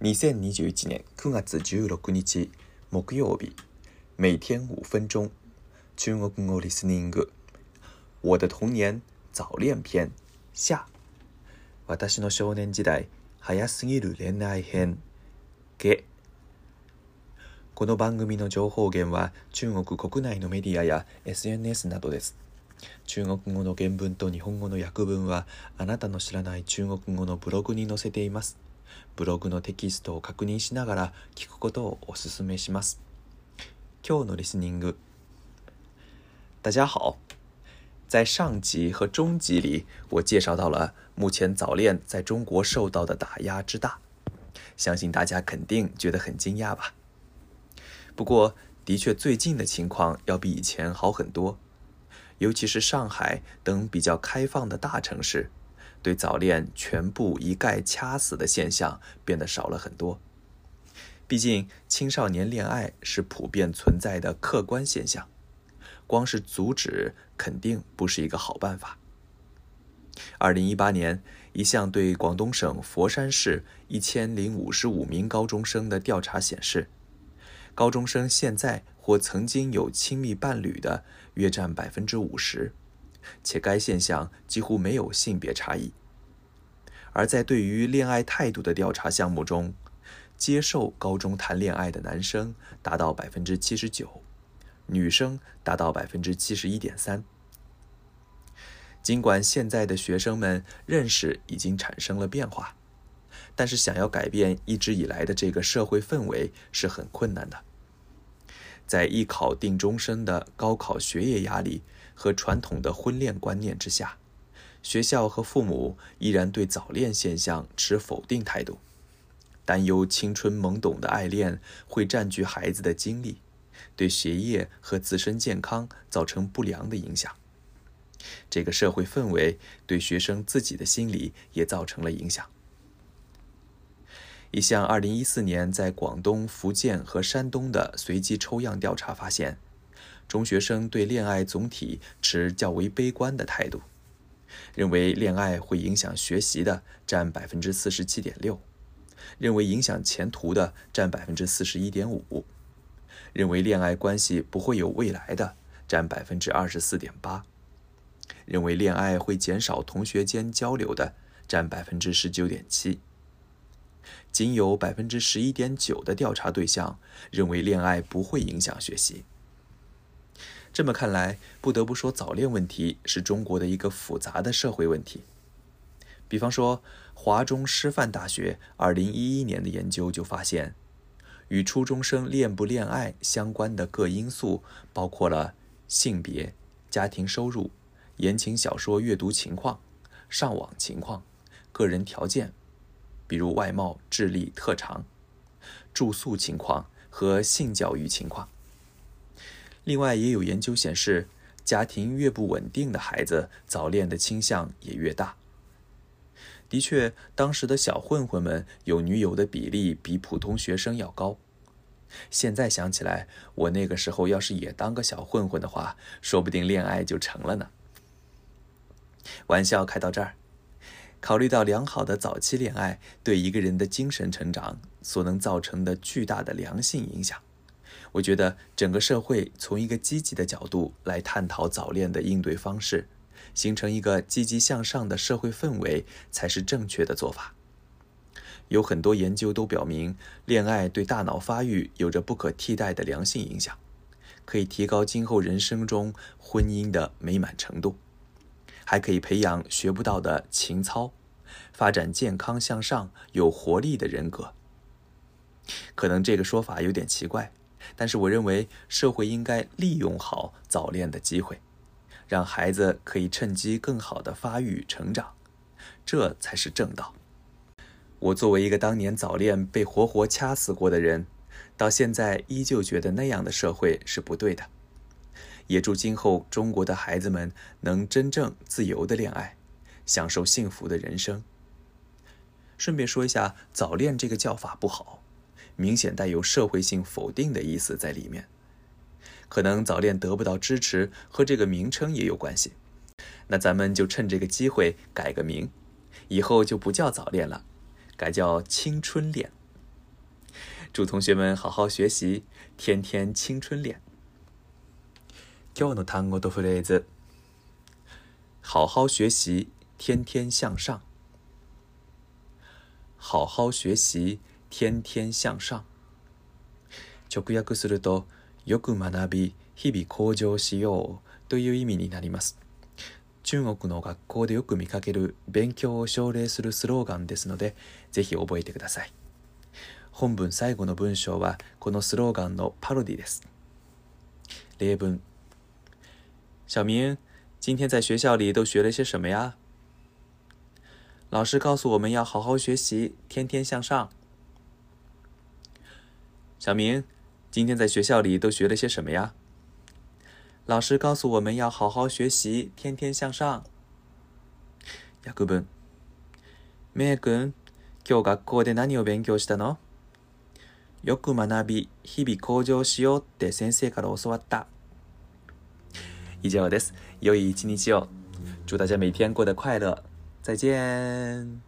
2021年9月16日木曜日，每天五分钟中国語リスニング。我的童年早恋篇下。私の少年時代早すぎる恋愛編下。この番組の情報源は中国国内のメディアや SNS などです。中国語の原文と日本語の訳文はあなたの知らない中国語のブログに載せています。ブログのテキストを確認しながら聞くことをお勧めします。今日のリスニング。大家好，在上集和中集里，我介绍到了目前早恋在中国受到的打压之大，相信大家肯定觉得很惊讶吧。不过，的确最近的情况要比以前好很多，尤其是上海等比较开放的大城市， 对早恋全部一概掐死的现象变得少了很多。毕竟，青少年恋爱是普遍存在的客观现象，光是阻止肯定不是一个好办法。二零一八年，一项对广东省佛山市一千零五十五名高中生的调查显示，高中生现在或曾经有亲密伴侣的约占百分之五十，且该现象几乎没有性别差异。而在对于恋爱态度的调查项目中，接受高中谈恋爱的男生达到百分之七十九，女生达到百分之七十一点三。尽管现在的学生们认识已经产生了变化，但是想要改变一直以来的这个社会氛围是很困难的。在一考定终身的高考学业压力和传统的婚恋观念之下，学校和父母依然对早恋现象持否定态度，担忧青春懵懂的爱恋会占据孩子的精力，对学业和自身健康造成不良的影响。这个社会氛围对学生自己的心理也造成了影响。一项2014年在广东、福建和山东的随机抽样调查发现，中学生对恋爱总体持较为悲观的态度，认为恋爱会影响学习的占百分之四十七点六，认为影响前途的占百分之四十一点五，认为恋爱关系不会有未来的占百分之二十四点八，认为恋爱会减少同学间交流的占百分之十九点七。仅有百分之十一点九的调查对象认为恋爱不会影响学习。这么看来，不得不说早恋问题是中国的一个复杂的社会问题。比方说，华中师范大学二零一一年的研究就发现，与初中生恋不恋爱相关的各因素包括了性别、家庭收入、言情小说阅读情况、上网情况、个人条件。比如外貌、智力、特长、住宿情况和性教育情况。另外，也有研究显示，家庭越不稳定的孩子，早恋的倾向也越大。的确，当时的小混混们有女友的比例比普通学生要高。现在想起来，我那个时候要是也当个小混混的话，说不定恋爱就成了呢。玩笑开到这儿。考虑到良好的早期恋爱对一个人的精神成长所能造成的巨大的良性影响，我觉得整个社会从一个积极的角度来探讨早恋的应对方式，形成一个积极向上的社会氛围才是正确的做法。有很多研究都表明，恋爱对大脑发育有着不可替代的良性影响，可以提高今后人生中婚姻的美满程度。还可以培养学不到的情操，发展健康向上、有活力的人格。可能这个说法有点奇怪，但是我认为社会应该利用好早恋的机会，让孩子可以趁机更好的发育成长，这才是正道。我作为一个当年早恋被活活掐死过的人，到现在依旧觉得那样的社会是不对的。也祝今后中国的孩子们能真正自由的恋爱，享受幸福的人生。顺便说一下，早恋这个叫法不好，明显带有社会性否定的意思在里面。可能早恋得不到支持和这个名称也有关系。那咱们就趁这个机会改个名，以后就不叫早恋了，改叫青春恋。 祝同学们好好学习，天天青春脸。今日の単語とフレーズ。好好学习，天天向上。好好学习， 天天向上。直訳すると、よく学び、日々向上しようという意味になります。中国の学校でよく見かける勉強を奨励するスローガンですので、ぜひ覚えてください。本文最後の文章はこのスローガンのパロディです。例文。小明，今天在学校里都学了些什么呀？老师告诉我们要好好学习，天天向上。小明，今天在学校里都学了些什么呀？老师告诉我们要好好学习，天天向上。訳文。めい君、今日学校で何を勉強したのよく学び、日々向上しようって先生から教わった。以上です。良い一日を。祝大家每天过得快乐。再见。